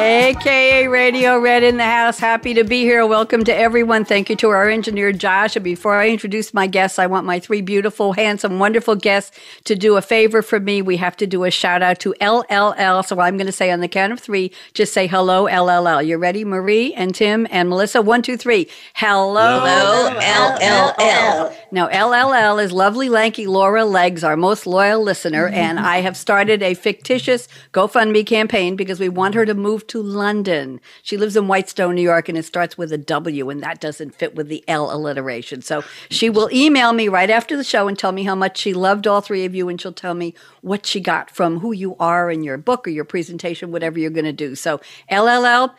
AKA Radio Red in the house. Happy to be here. Welcome to everyone. Thank you to our engineer, Josh. And before I introduce my guests, I want my three beautiful, handsome, wonderful guests to do a favor for me. We have to do a shout out to LLL. So I'm going to say on the count of three, just say hello, LLL. You ready, Marie and Tim and Melissa? One, two, three. Hello, hello LLL. Now, LLL is lovely, lanky Laura Legs, our most loyal listener. And I have started a fictitious GoFundMe campaign because we want her to move to London. She lives in Whitestone, New York, and it starts with a W, and that doesn't fit with the L alliteration. So she will email me right after the show and tell me how much she loved all three of you, and she'll tell me what she got from who you are in your book or your presentation, whatever you're going to do. So LLL,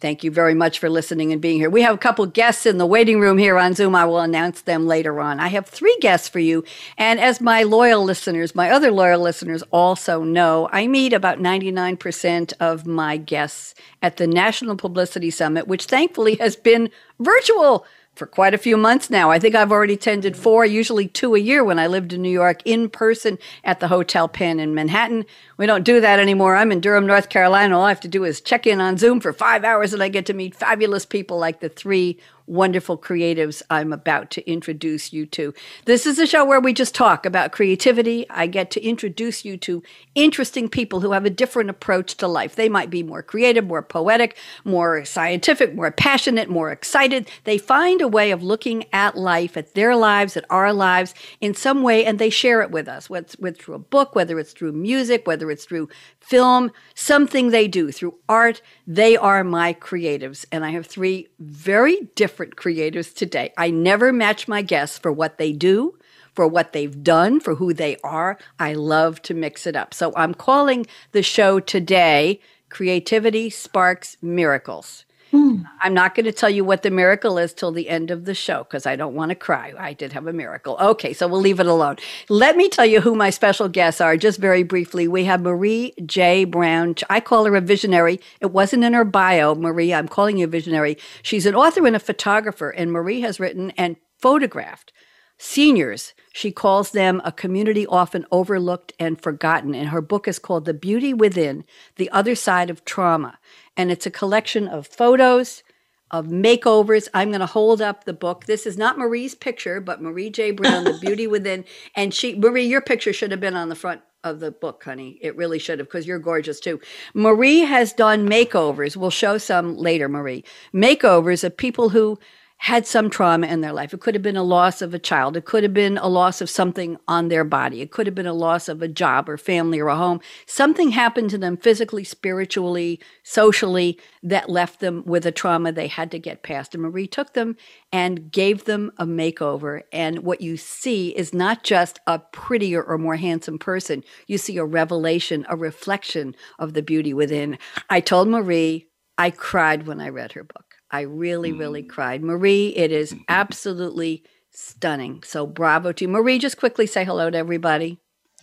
Thank you very much for listening and being here. We have a couple guests in the waiting room here on Zoom. I will announce them later on. I have three guests for you. And as my loyal listeners, my other loyal listeners also know, I meet about 99% of my guests at the National Publicity Summit, which thankfully has been virtual for quite a few months now. I think I've already attended four, usually two a year when I lived in New York in person at the Hotel Penn in Manhattan. We don't do that anymore. I'm in Durham, North Carolina. All I have to do is check in on Zoom for five hours and I get to meet fabulous people like the three wonderful creatives I'm about to introduce you to. This is a show where we just talk about creativity. I get to introduce you to interesting people who have a different approach to life. They might be more creative, more poetic, more scientific, more passionate, more excited. They find a way of looking at life, at their lives, at our lives in some way, and they share it with us, whether it's through a book, whether it's through music, whether it's through film, something they do through art. They are my creatives. And I have three very different creatives today. I never match my guests for what they do, for what they've done, for who they are. I love to mix it up. So I'm calling the show today Creativity Sparks Miracles. Hmm. I'm not going to tell you what the miracle is till the end of the show because I don't want to cry. I did have a miracle. Okay, so we'll leave it alone. Let me tell you who my special guests are just very briefly. We have Marie J. Brown. I call her a visionary. It wasn't in her bio, Marie. I'm calling you a visionary. She's an author and a photographer, and Marie has written and photographed seniors. She calls them a community often overlooked and forgotten. And her book is called The Beauty Within The Other Side of Trauma and it's a collection of photos of makeovers. I'm going to hold up the book. This is not Marie's picture, but Marie J. Brown, The Beauty Within. And she, Marie, your picture should have been on the front of the book, honey. It really should have, because you're gorgeous too. Marie has done makeovers. We'll show some later, Marie. Makeovers of people who had some trauma in their life. It could have been a loss of a child. It could have been a loss of something on their body. It could have been a loss of a job or family or a home. Something happened to them physically, spiritually, socially that left them with a trauma they had to get past. And Marie took them and gave them a makeover. And what you see is not just a prettier or more handsome person, you see a revelation, a reflection of the beauty within. I told Marie I cried when I read her book. I really, really mm. cried. Marie, it is mm-hmm. absolutely stunning. So bravo to you. Marie, just quickly say hello to everybody.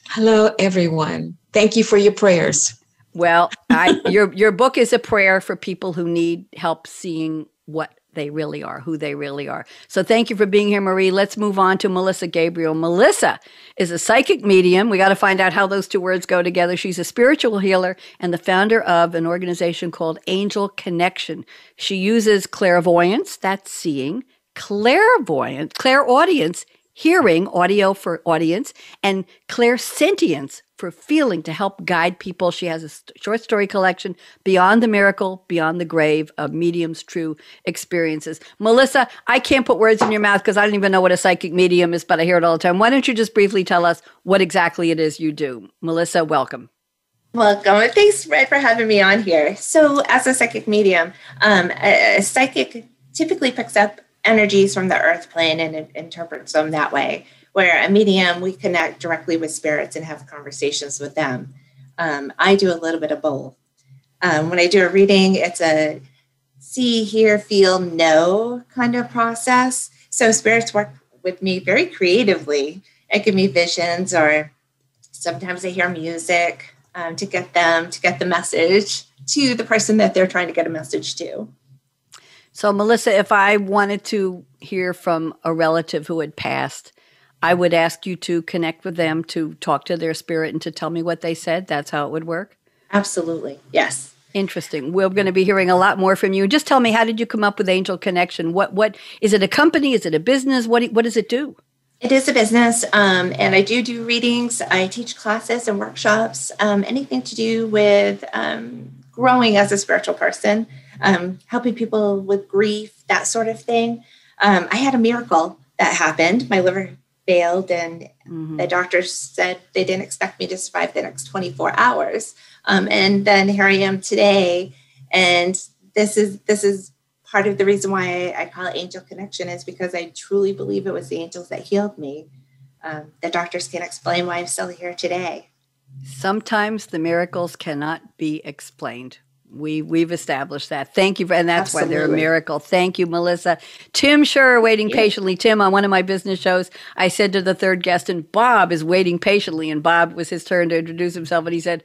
Hello, everyone. Thank you for your prayers. Well, I, your your book is a prayer for people who need help seeing what they really are, who they really are. So thank you for being here, Marie. Let's move on to Melissa Gabriel. Melissa is a psychic medium. We got to find out how those two words go together. She's a spiritual healer and the founder of an organization called Angel Connection. She uses clairvoyance, that's seeing, clairvoyance, clairaudience, hearing, audio for audience, and clairsentience for feeling to help guide people. She has a short story collection, Beyond the Miracle, Beyond the Grave, of mediums' true experiences. Melissa, I can't put words in your mouth because I don't even know what a psychic medium is, but I hear it all the time. Why don't you just briefly tell us what exactly it is you do? Melissa, welcome. Welcome. Thanks, Red, for having me on here. So, as a psychic medium, um, a, a psychic typically picks up energies from the earth plane and interprets them that way where a medium we connect directly with spirits and have conversations with them. Um, I do a little bit of both. Um, when I do a reading, it's a see, hear, feel, know kind of process. So spirits work with me very creatively and give me visions, or sometimes they hear music um, to get them to get the message to the person that they're trying to get a message to. So, Melissa, if I wanted to hear from a relative who had passed, I would ask you to connect with them to talk to their spirit and to tell me what they said. That's how it would work. Absolutely. Yes. Interesting. We're going to be hearing a lot more from you. Just tell me, how did you come up with Angel Connection? What what is it? A company? Is it a business? What what does it do? It is a business, um, and I do do readings. I teach classes and workshops. Um, anything to do with um, growing as a spiritual person um, helping people with grief, that sort of thing. Um, I had a miracle that happened. My liver failed, and mm-hmm. the doctors said they didn't expect me to survive the next 24 hours. Um, and then here I am today, and this is this is part of the reason why I, I call it Angel Connection is because I truly believe it was the angels that healed me. Um, the doctors can't explain why I'm still here today. Sometimes the miracles cannot be explained. We we've established that. Thank you, and that's Absolutely. why they're a miracle. Thank you, Melissa. Tim Shurr waiting patiently. Tim on one of my business shows, I said to the third guest, and Bob is waiting patiently, and Bob was his turn to introduce himself, and he said,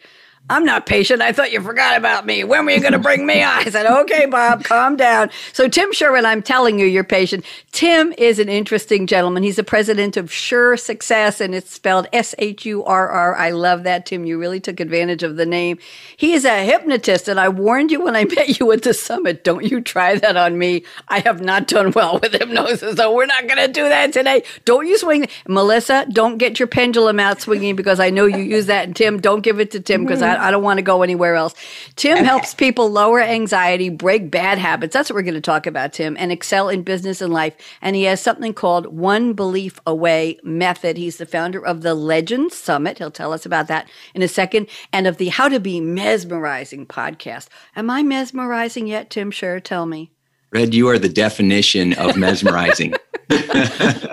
I'm not patient. I thought you forgot about me. When were you going to bring me on? I said, okay, Bob, calm down. So, Tim Sherwin, I'm telling you, you're patient. Tim is an interesting gentleman. He's the president of Shurr Success, and it's spelled S H U R R. I love that, Tim. You really took advantage of the name. He is a hypnotist, and I warned you when I met you at the summit. Don't you try that on me. I have not done well with hypnosis, so we're not going to do that today. Don't you swing. Melissa, don't get your pendulum out swinging because I know you use that. And Tim, don't give it to Tim because I I, don't want to go anywhere else. Tim okay. helps people lower anxiety, break bad habits. That's what we're going to talk about, Tim, and excel in business and life. And he has something called One Belief Away Method. He's the founder of the Legends Summit. He'll tell us about that in a second, and of the How to Be Mesmerizing podcast. Am I mesmerizing yet, Tim? Sure, tell me. Red, you are the definition of mesmerizing.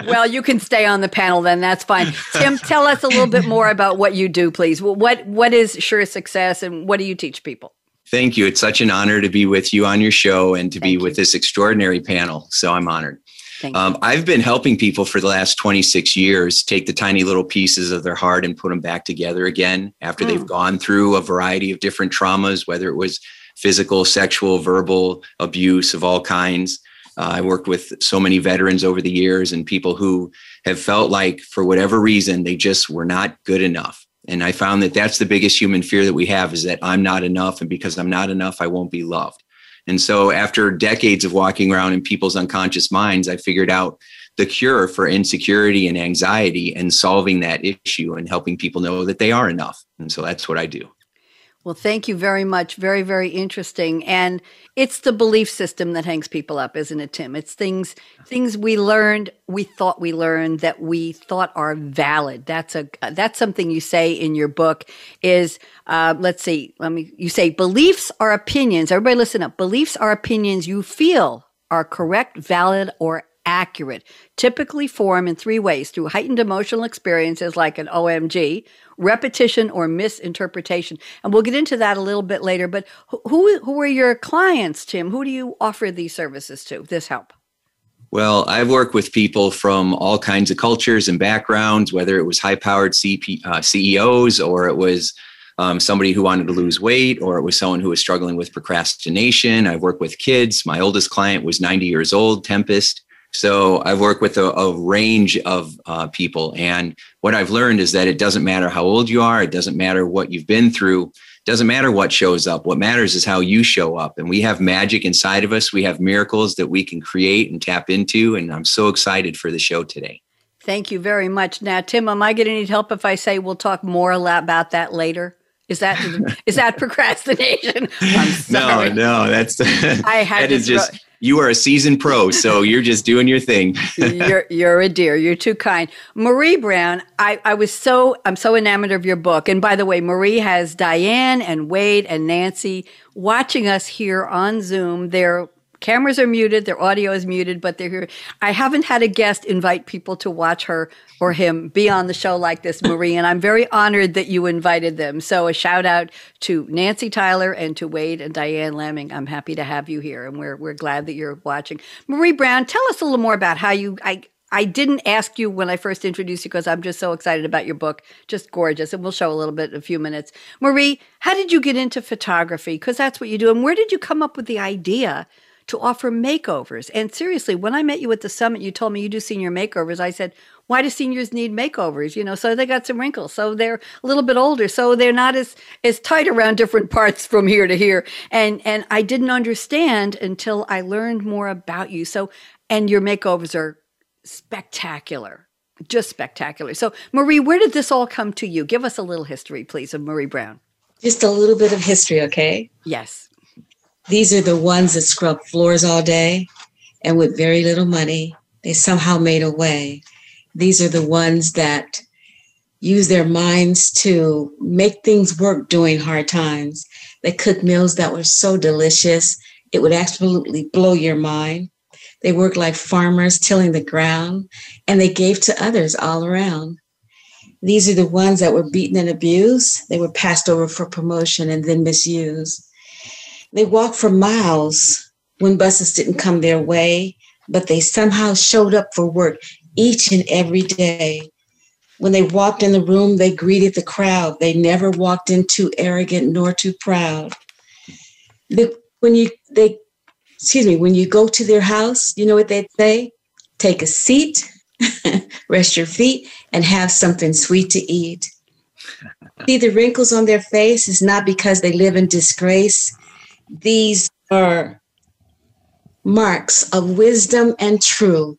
well, you can stay on the panel then. That's fine. Tim, tell us a little bit more about what you do, please. What what is Shurr Success, and what do you teach people? Thank you. It's such an honor to be with you on your show and to Thank be you. with this extraordinary panel. So I'm honored. Um, I've been helping people for the last 26 years take the tiny little pieces of their heart and put them back together again after mm. they've gone through a variety of different traumas, whether it was physical, sexual, verbal abuse of all kinds. Uh, I worked with so many veterans over the years and people who have felt like, for whatever reason, they just were not good enough. And I found that that's the biggest human fear that we have is that I'm not enough. And because I'm not enough, I won't be loved. And so, after decades of walking around in people's unconscious minds, I figured out the cure for insecurity and anxiety and solving that issue and helping people know that they are enough. And so, that's what I do. Well, thank you very much. Very, very interesting. And it's the belief system that hangs people up, isn't it, Tim? It's things things we learned, we thought we learned that we thought are valid. That's a that's something you say in your book. Is uh, let's see, let me. You say beliefs are opinions. Everybody, listen up. Beliefs are opinions you feel are correct, valid, or accurate, typically form in three ways through heightened emotional experiences like an OMG, repetition, or misinterpretation. And we'll get into that a little bit later. But who, who are your clients, Tim? Who do you offer these services to, this help? Well, I've worked with people from all kinds of cultures and backgrounds, whether it was high powered CP, uh, CEOs or it was um, somebody who wanted to lose weight or it was someone who was struggling with procrastination. I've worked with kids. My oldest client was 90 years old, Tempest. So I've worked with a, a range of uh, people. And what I've learned is that it doesn't matter how old you are, it doesn't matter what you've been through, it doesn't matter what shows up. What matters is how you show up. And we have magic inside of us, we have miracles that we can create and tap into. And I'm so excited for the show today. Thank you very much. Now, Tim, am I going to need help if I say we'll talk more about that later? Is that is that procrastination? No, no, that's I had that is just you are a seasoned pro, so you're just doing your thing. you're you're a dear. You're too kind. Marie Brown, I, I was so I'm so enamored of your book. And by the way, Marie has Diane and Wade and Nancy watching us here on Zoom. They're cameras are muted, their audio is muted, but they're here. I haven't had a guest invite people to watch her or him be on the show like this, Marie, and I'm very honored that you invited them. So a shout out to Nancy Tyler and to Wade and Diane Lemming. I'm happy to have you here, and we're we're glad that you're watching. Marie Brown, tell us a little more about how you I I didn't ask you when I first introduced you because I'm just so excited about your book. Just gorgeous. And we'll show a little bit in a few minutes. Marie, how did you get into photography? Because that's what you do. And where did you come up with the idea to offer makeovers? And seriously, when I met you at the summit, you told me you do senior makeovers. I said, why do seniors need makeovers? You know, so they got some wrinkles, so they're a little bit older, so they're not as as tight around different parts from here to here. And and I didn't understand until I learned more about you. So and your makeovers are spectacular. Just spectacular. So, Marie, where did this all come to you? Give us a little history, please, of Marie Brown. Just a little bit of history, okay? Yes. These are the ones that scrub floors all day and with very little money, they somehow made a way. These are the ones that use their minds to make things work during hard times. They cook meals that were so delicious, it would absolutely blow your mind. They worked like farmers tilling the ground, and they gave to others all around. These are the ones that were beaten and abused. They were passed over for promotion and then misused. They walked for miles when buses didn't come their way, but they somehow showed up for work each and every day. When they walked in the room, they greeted the crowd. They never walked in too arrogant nor too proud. when you they excuse me, when you go to their house, you know what they'd say? Take a seat, rest your feet, and have something sweet to eat. See, the wrinkles on their face is not because they live in disgrace. These are marks of wisdom and truth.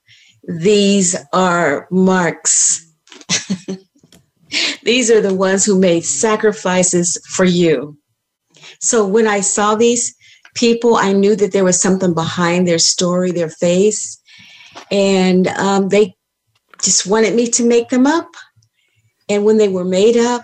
These are marks. these are the ones who made sacrifices for you. So when I saw these, people. I knew that there was something behind their story, their face, and um, they just wanted me to make them up. And when they were made up,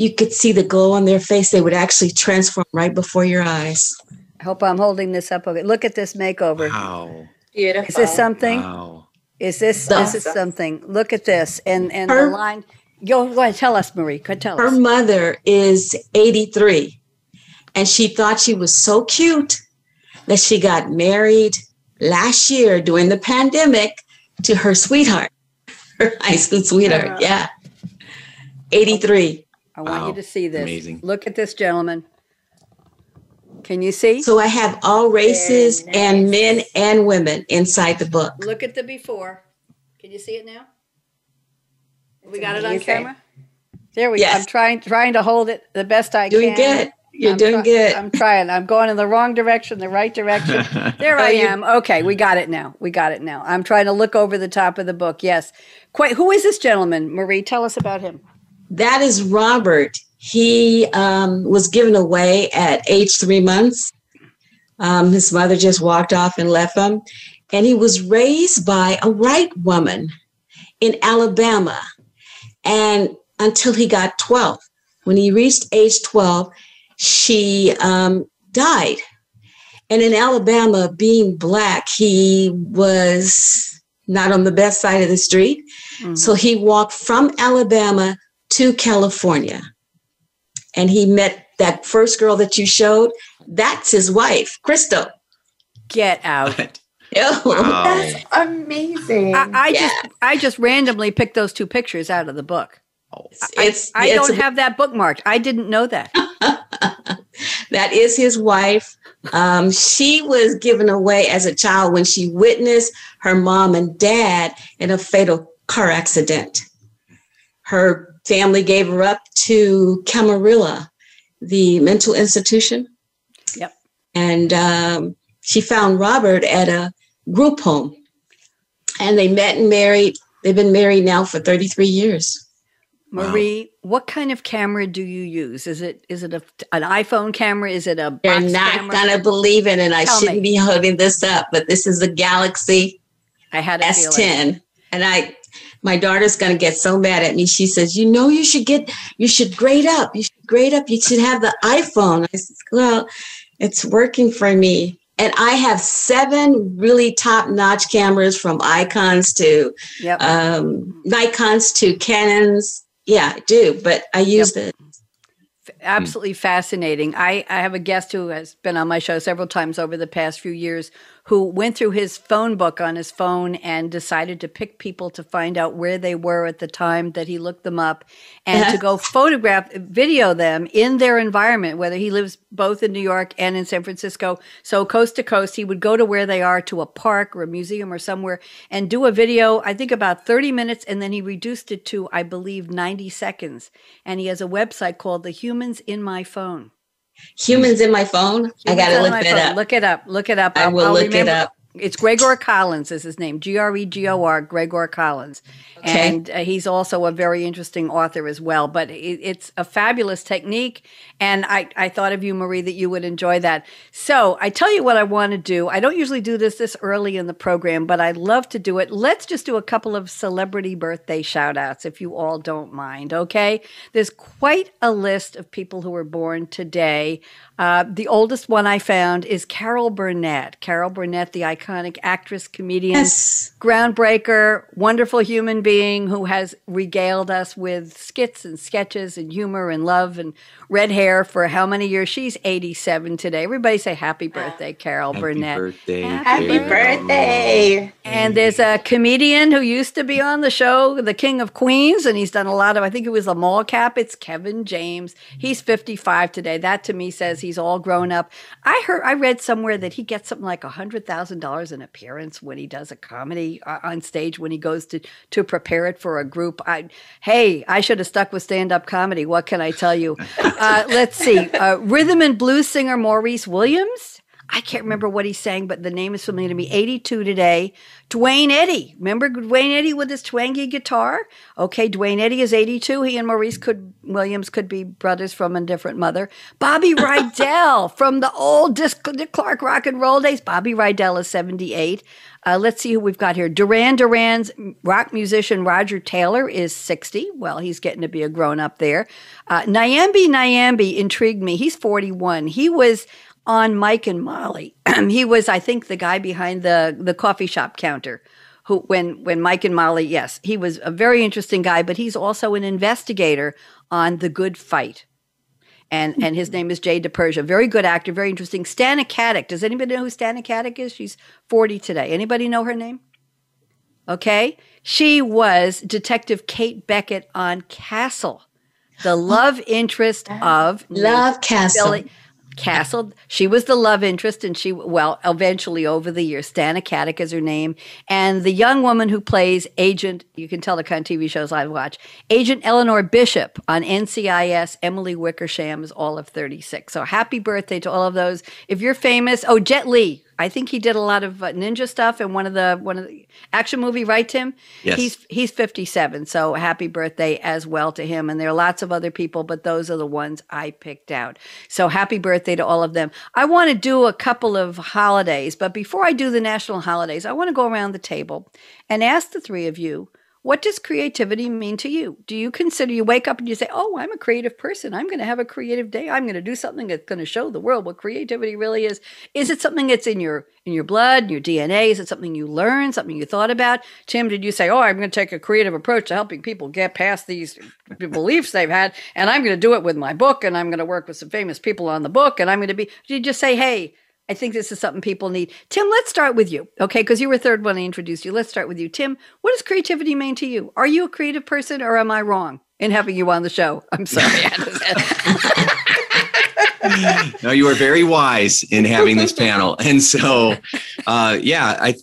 you could see the glow on their face. They would actually transform right before your eyes. I hope I'm holding this up. Okay, look at this makeover. Wow, beautiful. Is this something? Wow. Is this this is something? Look at this, and and her, the line. Go, go ahead, tell us, Marie. Go tell her us. Her mother is 83 and she thought she was so cute that she got married last year during the pandemic to her sweetheart, her high school sweetheart. Uh-huh. Yeah. 83. I want wow. you to see this. Amazing. Look at this, gentleman. Can you see? So I have all races nice. and men and women inside the book. Look at the before. Can you see it now? It's we got amazing. it on camera. There we yes. go. I'm trying trying to hold it the best I Doing can. Doing good. You're I'm doing try- good. I'm trying. I'm going in the wrong direction, the right direction. There I am. Okay, we got it now. We got it now. I'm trying to look over the top of the book. Yes. Quite. Who is this gentleman, Marie? Tell us about him. That is Robert. He um, was given away at age three months. Um, his mother just walked off and left him. And he was raised by a white woman in Alabama. And until he got 12. When he reached age 12, she um, died. And in Alabama, being black, he was not on the best side of the street. Mm-hmm. So he walked from Alabama to California. And he met that first girl that you showed. That's his wife, Crystal. Get out. Oh, wow. That's amazing. I, I yeah. just I just randomly picked those two pictures out of the book. It's, it's I, I it's don't a, have that bookmarked. I didn't know that. that is his wife. Um, she was given away as a child when she witnessed her mom and dad in a fatal car accident. Her family gave her up to Camarillo, the mental institution. Yep. And um, she found Robert at a group home. And they met and married. They've been married now for 33 years. Marie, wow. what kind of camera do you use? Is it is it a, an iPhone camera? Is it a You're not camera? gonna believe it, and I Tell shouldn't me. be holding this up, but this is a Galaxy I had a S10, feeling. and I. My daughter's gonna get so mad at me. She says, "You know, you should get, you should grade up. You should grade up. You should have the iPhone." I said, "Well, it's working for me." And I have seven really top notch cameras from icons to yep. um, Nikons to Canons. Yeah, I do, but I use yep. the absolutely fascinating. I, I have a guest who has been on my show several times over the past few years who went through his phone book on his phone and decided to pick people to find out where they were at the time that he looked them up and to uh-huh. go photograph, video them in their environment, whether he lives both in New York and in San Francisco. So, coast to coast, he would go to where they are to a park or a museum or somewhere and do a video, I think about 30 minutes, and then he reduced it to, I believe, 90 seconds. And he has a website called The Humans in My Phone. Humans in my phone. Humans I gotta look it up. Look it up. Look it up. I will I'll look remember. it up. It's Gregor Collins is his name. G R E G O R. Gregor Collins. Okay. And uh, he's also a very interesting author as well. But it, it's a fabulous technique. And I, I thought of you, Marie, that you would enjoy that. So I tell you what I want to do. I don't usually do this this early in the program, but I love to do it. Let's just do a couple of celebrity birthday shout outs, if you all don't mind. Okay. There's quite a list of people who were born today. Uh, the oldest one I found is Carol Burnett. Carol Burnett, the iconic actress, comedian, yes. groundbreaker, wonderful human being who has regaled us with skits and sketches and humor and love and red hair for how many years? She's 87 today. Everybody say happy birthday, Carol happy Burnett. Birthday, happy birthday. And there's a comedian who used to be on the show, The King of Queens, and he's done a lot of, I think it was a mall cop. It's Kevin James. He's 55 today. That to me says he's all grown up. I heard, I read somewhere that he gets something like $100,000 in appearance when he does a comedy uh, on stage when he goes to, to prepare it for a group. I, hey, I should have stuck with stand up comedy. What can I tell you? Uh, let's see. Uh, rhythm and blues singer Maurice Williams. I can't remember what he sang, but the name is familiar to me. 82 today. Duane Eddy. Remember Duane Eddy with his twangy guitar? Okay, Duane Eddy is 82. He and Maurice could Williams could be brothers from a different mother. Bobby Rydell from the old Dick Clark rock and roll days. Bobby Rydell is 78. Uh, let's see who we've got here. Duran Duran's rock musician Roger Taylor is 60. Well, he's getting to be a grown up there. Uh, Nyambi Nyambi intrigued me. He's 41. He was on Mike and Molly. he was, I think, the guy behind the the coffee shop counter. Who, when when Mike and Molly, yes, he was a very interesting guy, but he's also an investigator on The Good Fight. And and his mm-hmm. name is Jay DiPersia. Very good actor, very interesting. Stana Katic. Does anybody know who Stana Katic is? She's 40 today. Anybody know her name? Okay. She was Detective Kate Beckett on Castle, the love interest of Love Castle. Billy. Castle. She was the love interest, and she, well, eventually over the years, Stana Katic is her name. And the young woman who plays Agent, you can tell the kind of TV shows I watch, Agent Eleanor Bishop on NCIS, Emily Wickersham is All of 36. So happy birthday to all of those. If you're famous, oh, Jet Li, I think he did a lot of uh, ninja stuff in one of the one of the action movie, right, Tim? Yes. He's he's 57, so happy birthday as well to him. And there are lots of other people, but those are the ones I picked out. So happy birthday to all of them. I want to do a couple of holidays, but before I do the national holidays, I want to go around the table and ask the three of you what does creativity mean to you? Do you consider you wake up and you say, Oh, I'm a creative person. I'm going to have a creative day. I'm going to do something that's going to show the world what creativity really is. Is it something that's in your in your blood, your DNA? Is it something you learned, something you thought about? Tim, did you say, Oh, I'm going to take a creative approach to helping people get past these beliefs they've had, and I'm going to do it with my book, and I'm going to work with some famous people on the book, and I'm going to be did you just say, Hey, I think this is something people need. Tim, let's start with you, okay? Because you were third when I introduced you. Let's start with you. Tim, what does creativity mean to you? Are you a creative person or am I wrong in having you on the show? I'm sorry. no, you are very wise in having this panel. And so, uh, yeah, I,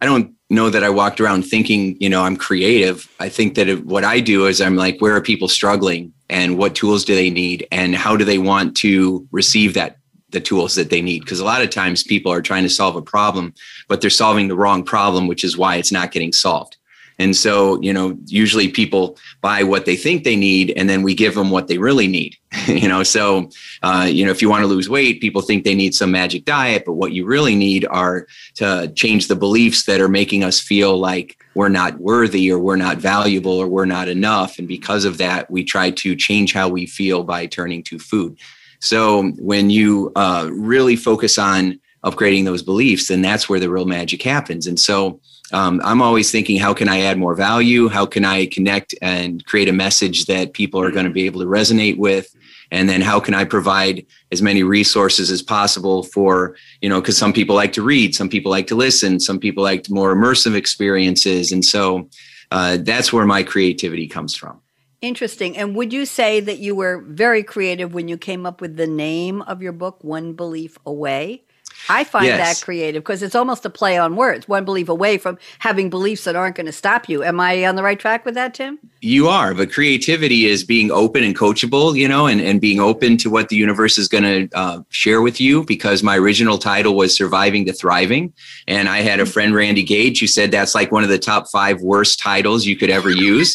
I don't know that I walked around thinking, you know, I'm creative. I think that it, what I do is I'm like, where are people struggling and what tools do they need and how do they want to receive that the tools that they need. Because a lot of times people are trying to solve a problem but they're solving the wrong problem which is why it's not getting solved. And so you know usually people buy what they think they need and then we give them what they really need. You know so uh, you know if you want to lose weight people think they need some magic diet but what you really need are to change the beliefs that are making us feel like we're not worthy or we're not valuable or we're not enough. And because of that we try to change how we feel by turning to food so when you uh, really focus on upgrading those beliefs, then that's where the real magic happens. And so um, I'm always thinking, how can I add more value? How can I connect and create a message that people are going to be able to resonate with? And then how can I provide as many resources as possible for, you know, because some people like to read, some people like to listen, some people like more immersive experiences. And so uh, that's where my creativity comes from. Interesting. And would you say that you were very creative when you came up with the name of your book, One Belief Away? I find yes. that creative because it's almost a play on words, one belief away from having beliefs that aren't going to stop you. Am I on the right track with that, Tim? You are, but creativity is being open and coachable, you know, and, and being open to what the universe is going to uh, share with you because my original title was Surviving to Thriving. And I had a friend, Randy Gage, who said that's like one of the top five worst titles you could ever use.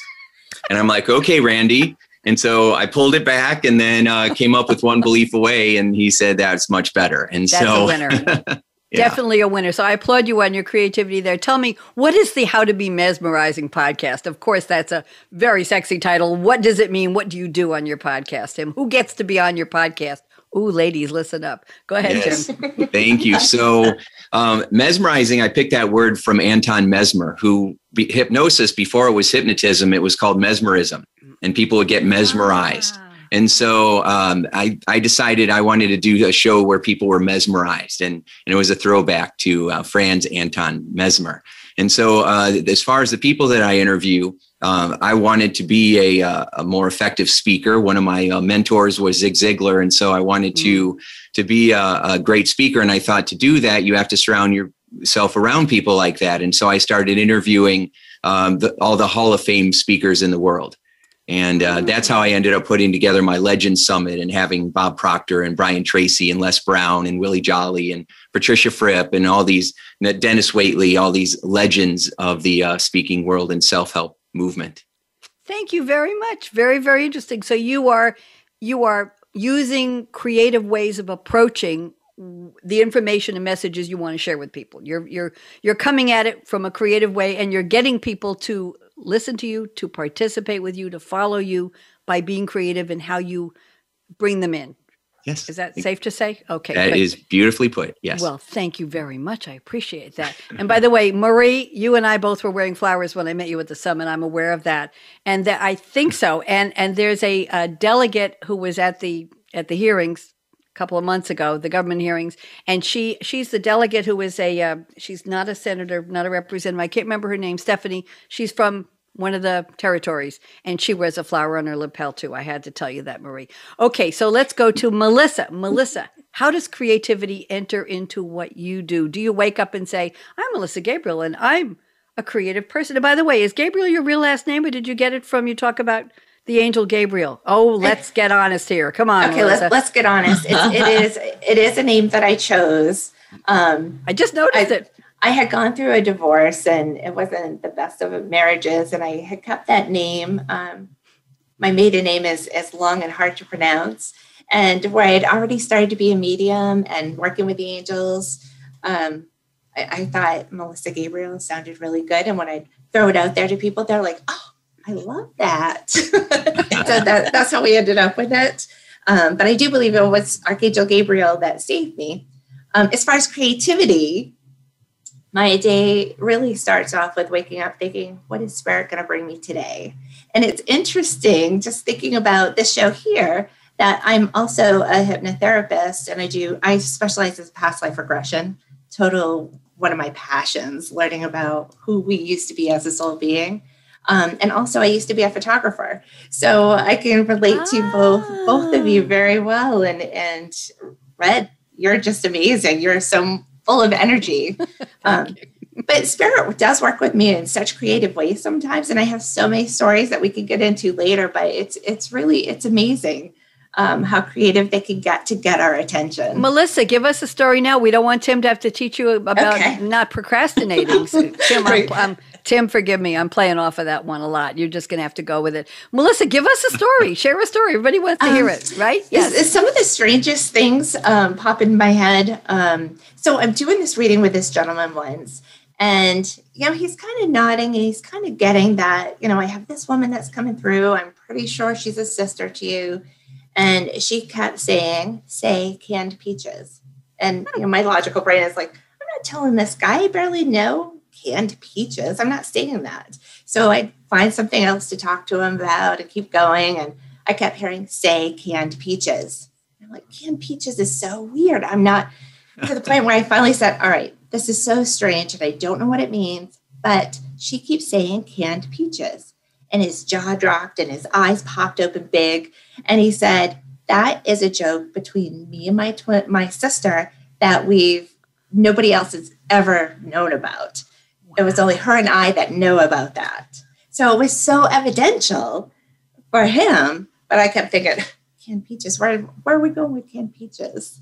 And I'm like, okay, Randy, and so I pulled it back and then uh, came up with one belief away. And he said that's much better. And that's so, a winner. yeah. Definitely a winner. So I applaud you on your creativity there. Tell me, what is the How to Be Mesmerizing podcast? Of course, that's a very sexy title. What does it mean? What do you do on your podcast, Tim? Who gets to be on your podcast? Ooh, ladies, listen up. Go ahead, yes. Tim. Thank you. So, um, mesmerizing, I picked that word from Anton Mesmer, who be, hypnosis, before it was hypnotism, it was called mesmerism and people would get mesmerized. Ah. And so um, I, I decided I wanted to do a show where people were mesmerized. And, and it was a throwback to uh, Franz Anton Mesmer. And so, uh, as far as the people that I interview, um, I wanted to be a, uh, a, more effective speaker. One of my uh, mentors was Zig Ziglar, and so I wanted mm. to to be a, a, great speaker. And I thought to do that, you have to surround yourself around people like that. And so I started interviewing um, the, all the Hall of Fame speakers in the world. And uh, that's how I ended up putting together my Legends Summit and having Bob Proctor and Brian Tracy and Les Brown and Willie Jolley and Patricia Fripp and all these, Denis Waitley, all these legends of the uh, speaking world and self help movement. Thank you very much. Very, very interesting. So you are you are using creative ways of approaching the information and messages you want to share with people. You're you're you're coming at it from a creative way and you're getting people to listen to you, to participate with you, to follow you by being creative in how you bring them in. Yes. Is that safe to say? Okay. That is beautifully put. Yes. Well, thank you very much. I appreciate that. And by the way, Marie, you and I both were wearing flowers when I met you at the summit. I'm aware of that, and that I think so. And and there's a, a delegate who was at the at the hearings a couple of months ago, the government hearings, and she she's the delegate who is a uh, she's not a senator, not a representative. I can't remember her name. Stephanie. She's from one of the territories, and she wears a flower on her lapel too. I had to tell you that, Marie. Okay, so let's go to Melissa. Melissa, how does creativity enter into what you do? Do you wake up and say, "I'm Melissa Gabriel, and I'm a creative person"? And by the way, is Gabriel your real last name, or did you get it from you talk about? the angel Gabriel. Oh, let's get honest here. Come on. Okay, Melissa. let's let's get honest. It's, it is it is a name that I chose. Um, I just noticed I, it. I had gone through a divorce and it wasn't the best of marriages, and I had kept that name. Um, my maiden name is is long and hard to pronounce, and where I had already started to be a medium and working with the angels. Um, I, I thought Melissa Gabriel sounded really good, and when I throw it out there to people, they're like, "Oh, I love that. so that, that's how we ended up with it. Um, but I do believe it was Archangel Gabriel that saved me. Um, as far as creativity, my day really starts off with waking up thinking, what is spirit going to bring me today? And it's interesting just thinking about this show here that I'm also a hypnotherapist and I do, I specialize in past life regression, total one of my passions, learning about who we used to be as a soul being. Um, and also, I used to be a photographer, so I can relate to both both of you very well. And and Red, you're just amazing. You're so full of energy. Um, but spirit does work with me in such creative ways sometimes, and I have so many stories that we could get into later. But it's it's really it's amazing um, how creative they can get to get our attention. Melissa, give us a story now. We don't want Tim to have to teach you about okay. not procrastinating. So, Tim, right. I'm, I'm, Tim, forgive me. I'm playing off of that one a lot. You're just going to have to go with it. Melissa, give us a story. Share a story. Everybody wants to um, hear it, right? Yes. Some of the strangest things um, pop in my head. Um, so I'm doing this reading with this gentleman once. And, you know, he's kind of nodding and he's kind of getting that, you know, I have this woman that's coming through. I'm pretty sure she's a sister to you and she kept saying, say canned peaches. And you know, my logical brain is like, I'm not telling this guy, I barely know canned peaches. I'm not saying that. So I'd find something else to talk to him about and keep going. And I kept hearing say canned peaches. I'm like, canned peaches is so weird. I'm not to the point where I finally said, All right, this is so strange and I don't know what it means, but she keeps saying canned peaches. And his jaw dropped and his eyes popped open big. And he said, That is a joke between me and my twin, my sister that we've nobody else has ever known about. It was only her and I that know about that. So it was so evidential for him. But I kept thinking, canned peaches, where, where are we going with canned peaches?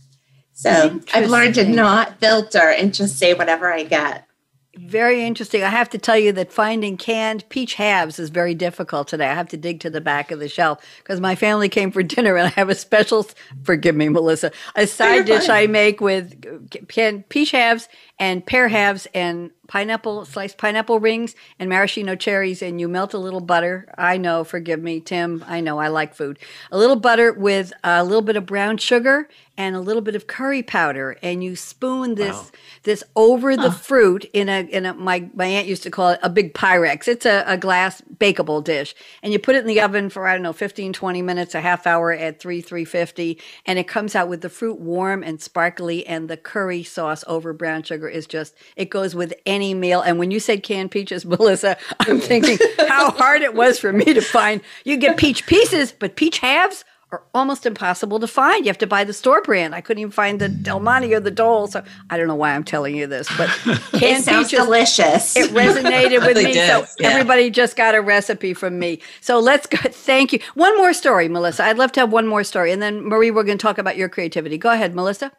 So I've learned to not filter and just say whatever I get. Very interesting. I have to tell you that finding canned peach halves is very difficult today. I have to dig to the back of the shelf because my family came for dinner and I have a special, forgive me, Melissa, a side dish. I make with canned peach halves and pear halves and pineapple, sliced pineapple rings and maraschino cherries, and you melt a little butter. I know, forgive me, Tim. I know I like food. A little butter with a little bit of brown sugar and a little bit of curry powder, and you spoon this wow. this over huh. the fruit in a in a my my aunt used to call it a big Pyrex. It's a, a glass bakeable dish, and you put it in the oven for I don't know 15, 20 minutes, a half hour at three three fifty, and it comes out with the fruit warm and sparkly, and the curry sauce over brown sugar is just it goes with any meal. And when you said canned peaches, Melissa, I'm thinking how hard it was for me to find. You get peach pieces, but peach halves are almost impossible to find. You have to buy the store brand. I couldn't even find the Del Monte or the Dole. So I don't know why I'm telling you this, but canned sounds peaches, delicious. It resonated with me. so yeah. everybody just got a recipe from me. So let's go. Thank you. One more story, Melissa. I'd love to have one more story, and then Marie, we're going to talk about your creativity. Go ahead, Melissa.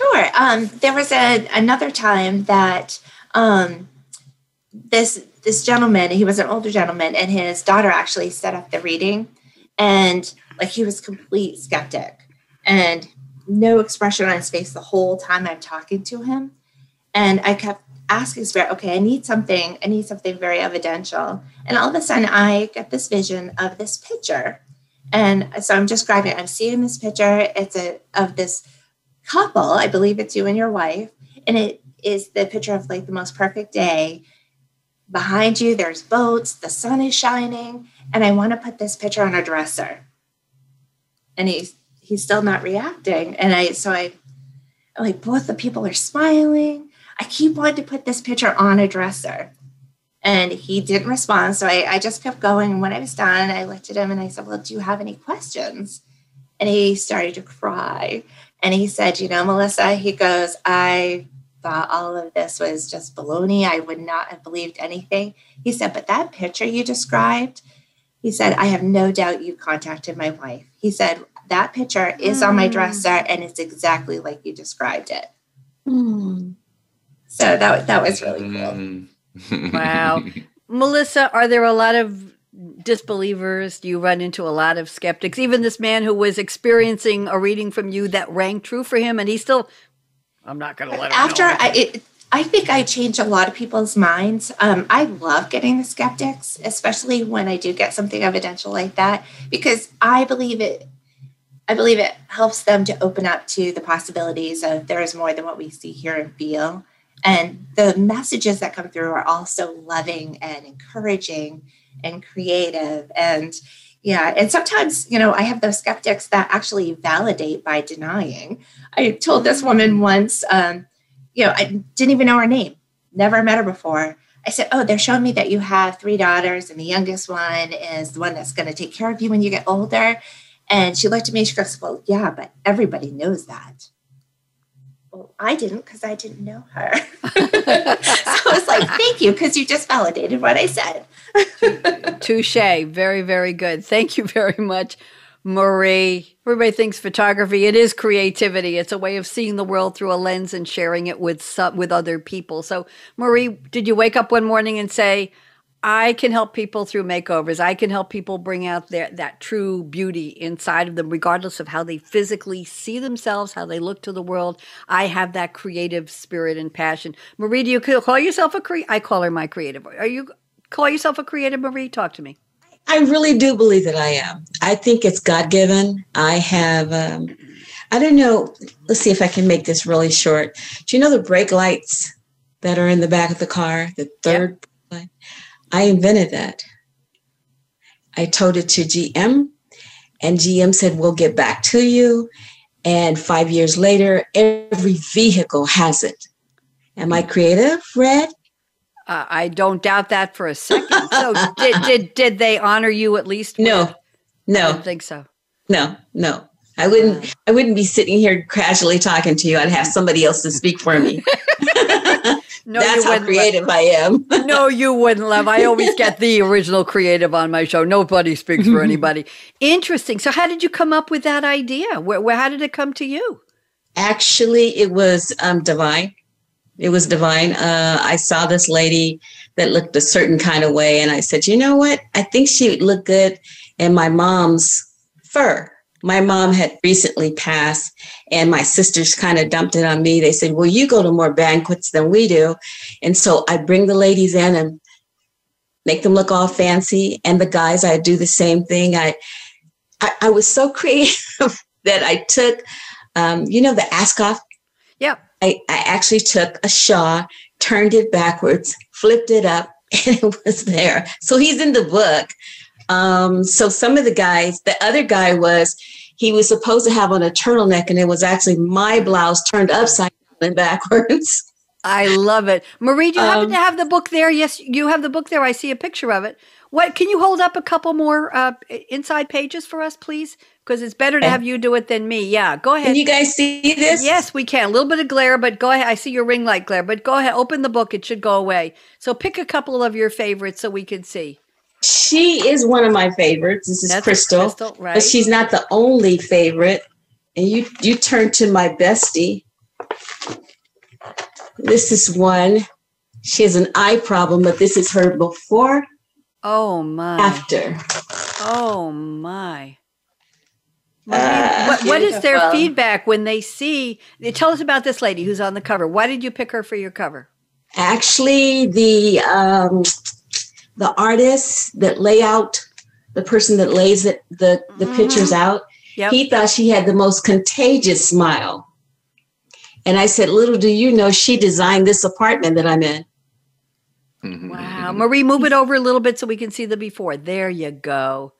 Sure. Um, there was a, another time that um, this this gentleman, he was an older gentleman, and his daughter actually set up the reading, and like he was complete skeptic and no expression on his face the whole time I'm talking to him. And I kept asking Spirit, okay, I need something, I need something very evidential. And all of a sudden I get this vision of this picture. And so I'm describing, I'm seeing this picture. It's a of this couple, I believe it's you and your wife, and it is the picture of like the most perfect day. Behind you, there's boats, the sun is shining, and I want to put this picture on a dresser and he's he's still not reacting. And I so I like both the people are smiling. I keep wanting to put this picture on a dresser. And he didn't respond. So I, I just kept going. And when I was done, I looked at him and I said, Well, do you have any questions? And he started to cry. And he said, You know, Melissa, he goes, I thought all of this was just baloney. I would not have believed anything. He said, But that picture you described, he said, I have no doubt you contacted my wife. He said, That picture is mm. on my dresser and it's exactly like you described it. Mm. So that, that was really cool. wow. Melissa, are there a lot of disbelievers? You run into a lot of skeptics? Even this man who was experiencing a reading from you that rang true for him, and he still, I'm not going to let him After I, it, I think I change a lot of people's minds. Um, I love getting the skeptics, especially when I do get something evidential like that, because I believe it. I believe it helps them to open up to the possibilities of there is more than what we see, hear, and feel. And the messages that come through are also loving and encouraging and creative. And yeah, and sometimes, you know, I have those skeptics that actually validate by denying. I told this woman once, um, you know, I didn't even know her name, never met her before. I said, Oh, they're showing me that you have three daughters, and the youngest one is the one that's going to take care of you when you get older. And she looked at me, she goes, Well, yeah, but everybody knows that. Well, I didn't because I didn't know her. so I was like, Thank you, because you just validated what I said. Touche. Very, very good. Thank you very much Marie. Everybody thinks photography it is creativity. It's a way of seeing the world through a lens and sharing it with some, with other people. So, Marie, did you wake up one morning and say, "I can help people through makeovers. I can help people bring out their that true beauty inside of them regardless of how they physically see themselves, how they look to the world. I have that creative spirit and passion." Marie, do you call yourself a cre- I call her my creative. Are you call yourself a creative, Marie? Talk to me. I really do believe that I am. I think it's God given. I have, um, I don't know. Let's see if I can make this really short. Do you know the brake lights that are in the back of the car? The third yep. I invented that. I told it to GM, and GM said, We'll get back to you. And five years later, every vehicle has it. Am I creative, Red? Uh, I don't doubt that for a second. So, did, did did they honor you at least? No, no, I don't think so. No, no. I wouldn't. I wouldn't be sitting here casually talking to you. I'd have somebody else to speak for me. no, That's how creative I am. no, you wouldn't, love. I always get the original creative on my show. Nobody speaks for anybody. Interesting. So, how did you come up with that idea? Where, where how did it come to you? Actually, it was um, divine. It was divine. Uh, I saw this lady that looked a certain kind of way, and I said, "You know what? I think she would look good in my mom's fur." my mom had recently passed and my sisters kind of dumped it on me they said well you go to more banquets than we do and so i bring the ladies in and make them look all fancy and the guys i do the same thing i i, I was so creative that i took um, you know the yeah I, I actually took a shaw turned it backwards flipped it up and it was there so he's in the book um, so some of the guys, the other guy was, he was supposed to have on a turtleneck, and it was actually my blouse turned upside down and backwards. I love it, Marie. Do you um, happen to have the book there? Yes, you have the book there. I see a picture of it. What can you hold up a couple more uh, inside pages for us, please? Because it's better to have you do it than me. Yeah, go ahead. Can you guys see this? Yes, we can. A little bit of glare, but go ahead. I see your ring light glare, but go ahead. Open the book. It should go away. So pick a couple of your favorites so we can see. She is one of my favorites. This is That's Crystal, Crystal right. but she's not the only favorite. And you you turn to my bestie. This is one. She has an eye problem, but this is her before. Oh my! After. Oh my! Uh, what, what is their feedback when they see? Tell us about this lady who's on the cover. Why did you pick her for your cover? Actually, the um, the artist that lay out the person that lays it the the mm-hmm. pictures out yep. he thought she had the most contagious smile and i said little do you know she designed this apartment that i'm in mm-hmm. wow marie move it over a little bit so we can see the before there you go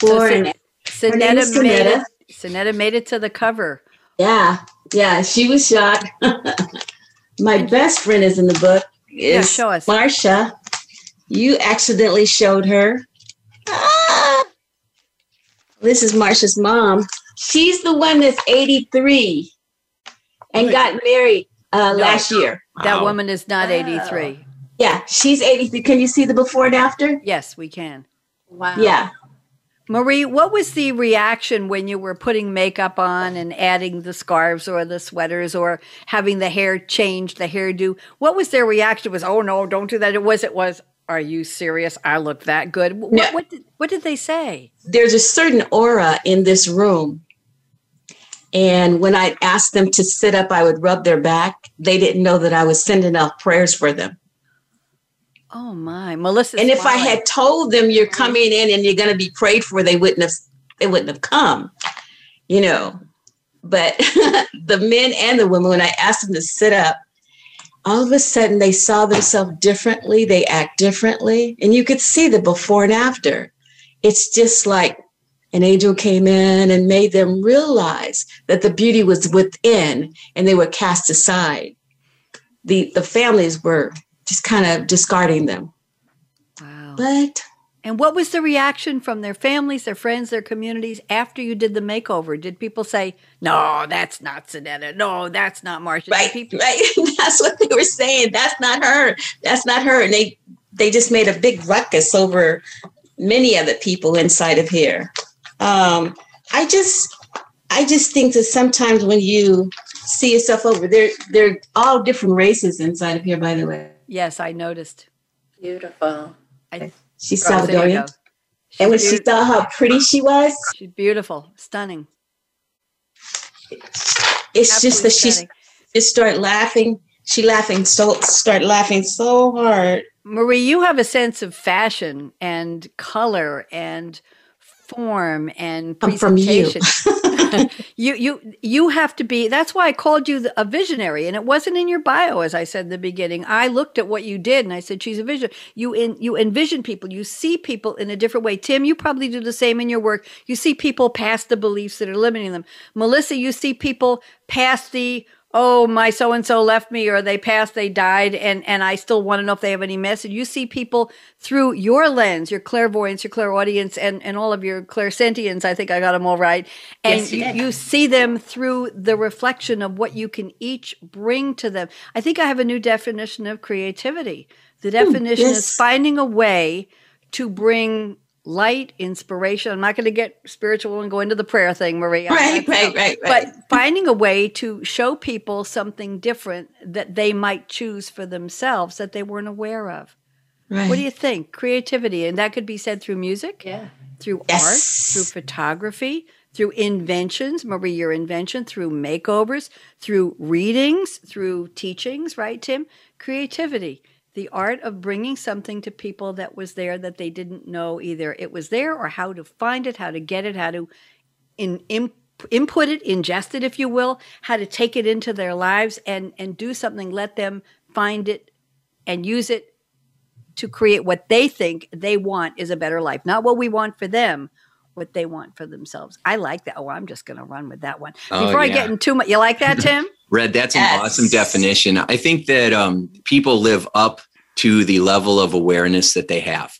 so Sinetta made it Sinetta made it to the cover yeah yeah she was shot. my best friend is in the book is yeah, show us. Marsha you accidentally showed her. Ah! This is Marsha's mom. She's the one that's 83 and got married uh, no, last year. That wow. woman is not 83. Yeah, she's 83. Can you see the before and after? Yes, we can. Wow. Yeah. Marie, what was the reaction when you were putting makeup on and adding the scarves or the sweaters or having the hair changed, the hairdo? What was their reaction? It was, oh no, don't do that. It was, it was, are you serious? I look that good. What, no. what, did, what did they say? There's a certain aura in this room. And when I asked them to sit up, I would rub their back. They didn't know that I was sending out prayers for them. Oh my, Melissa. And if I had told them you're coming in and you're going to be prayed for, they wouldn't have. They wouldn't have come. You know, but the men and the women, when I asked them to sit up, all of a sudden they saw themselves differently, they act differently, and you could see the before and after. It's just like an angel came in and made them realize that the beauty was within and they were cast aside. The the families were just kind of discarding them. Wow. But and what was the reaction from their families, their friends, their communities after you did the makeover? Did people say, "No, that's not Sinetta. No, that's not Marsha"? Right, people- right. that's what they were saying. That's not her. That's not her. And they they just made a big ruckus over many of the people inside of here. Um, I just I just think that sometimes when you see yourself over there, they're all different races inside of here. By the way, yes, I noticed. Beautiful. I, She's Salvadorian. She's and when beautiful. she saw how pretty she was, she's beautiful, stunning. It's Absolutely just that she just start laughing. She laughing so start laughing so hard. Marie, you have a sense of fashion and color and form and presentation. you you you have to be. That's why I called you a visionary, and it wasn't in your bio, as I said in the beginning. I looked at what you did, and I said she's a vision. You in you envision people. You see people in a different way. Tim, you probably do the same in your work. You see people past the beliefs that are limiting them. Melissa, you see people past the oh my so and so left me or they passed they died and and i still want to know if they have any message. You see people through your lens your clairvoyance your clairaudience and and all of your clairsentience i think i got them all right and yes, you, you, see them through the reflection of what you can each bring to them. I think i have a new definition of creativity. The hmm, definition Ooh, yes. is finding a way to bring light, inspiration. I'm not going to get spiritual and go into the prayer thing, Maria. Right, right, right, right. But finding a way to show people something different that they might choose for themselves that they weren't aware of. Right. What do you think? Creativity, and that could be said through music, yeah, through yes. art, through photography, through inventions, Marie, your invention, through makeovers, through readings, through teachings, right, Tim? Creativity the art of bringing something to people that was there that they didn't know either it was there or how to find it, how to get it, how to in, in, input it, ingest it, if you will, how to take it into their lives and, and do something, let them find it and use it to create what they think they want is a better life, not what we want for them, what they want for themselves. I like that. Oh, I'm just going to run with that one. Oh, Before yeah. I get into too much, you like that, Tim? Red, that's yes. an awesome definition. I think that um, people live up to the level of awareness that they have.